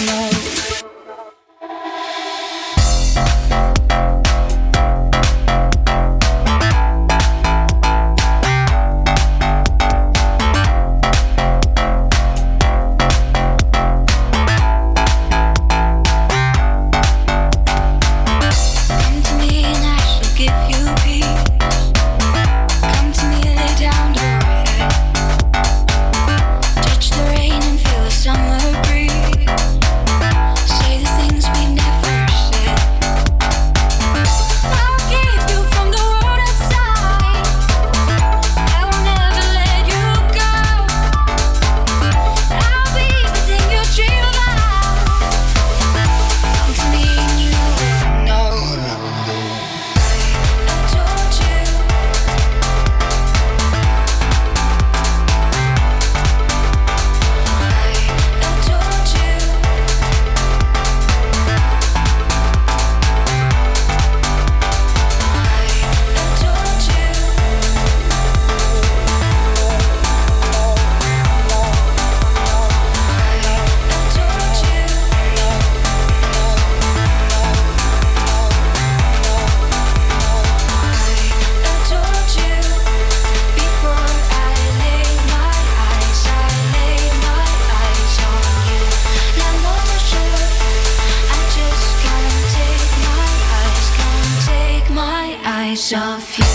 love. Girl, I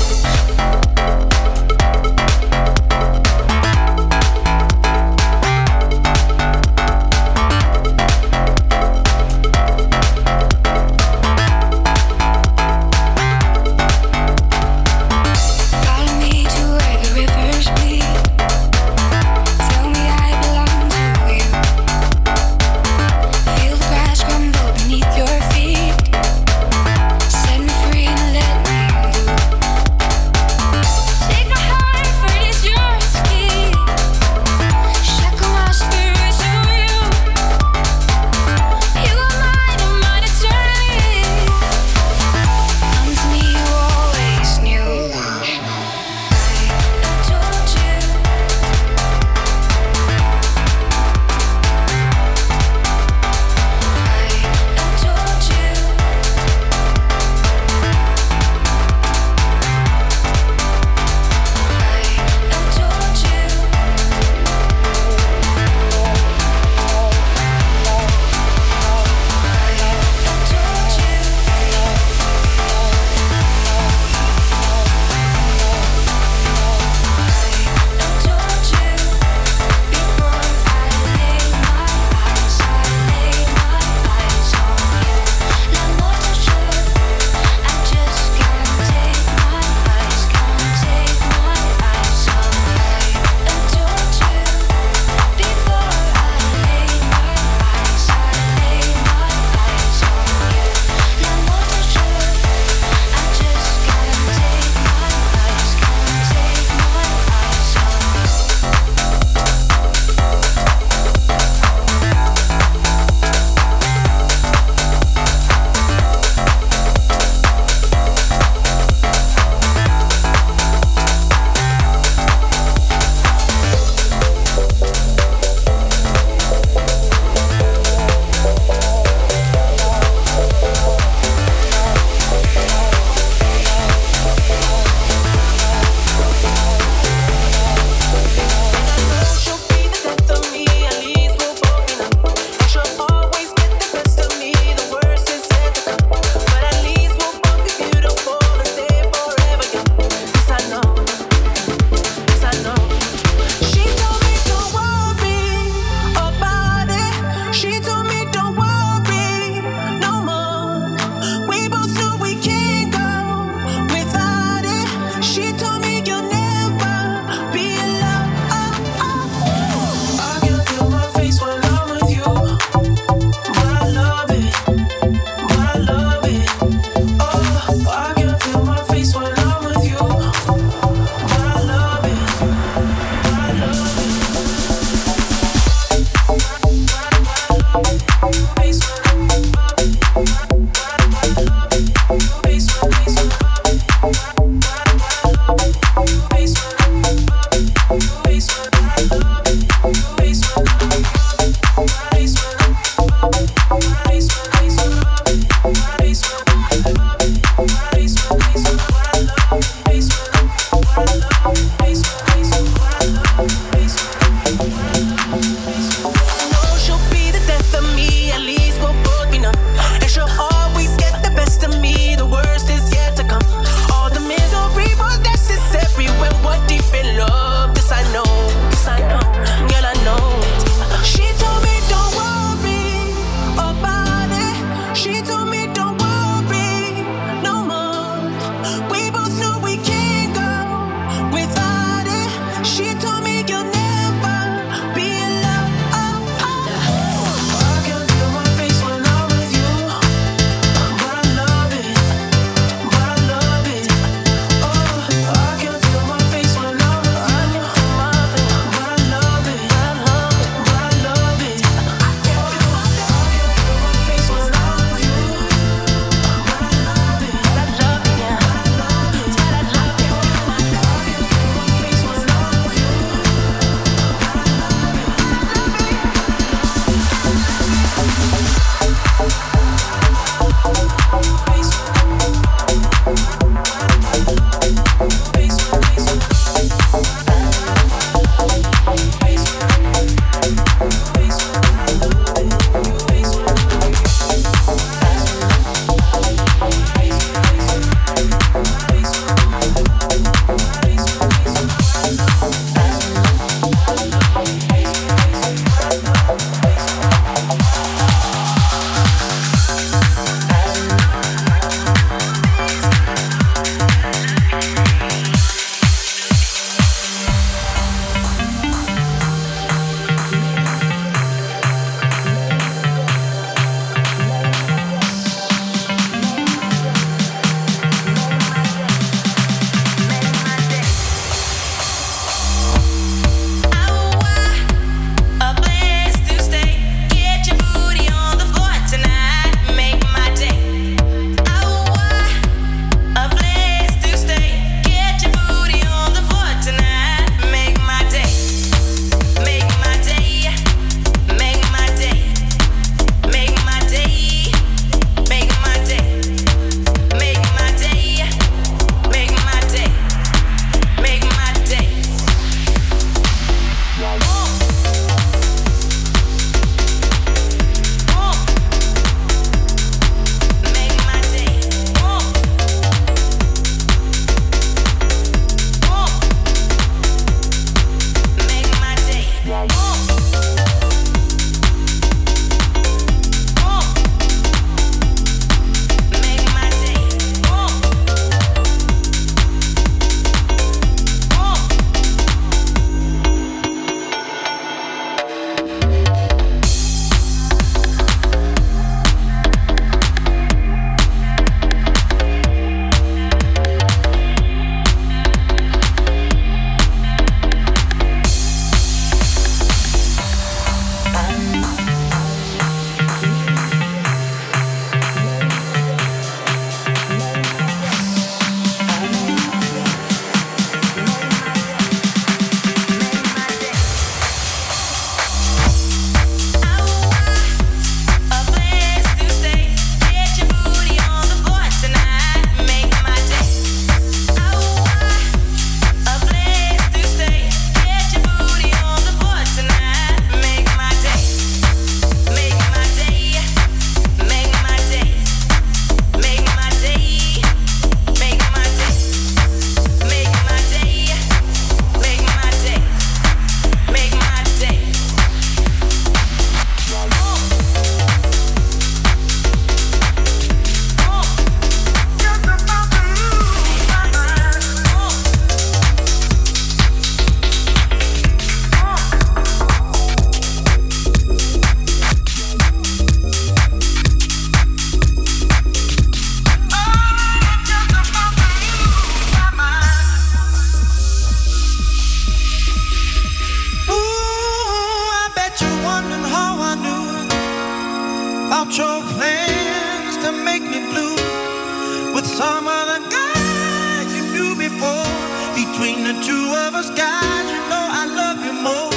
between the two of us, guys, you know I love you more.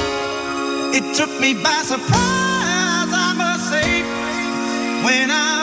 It took me by surprise, I must say, when I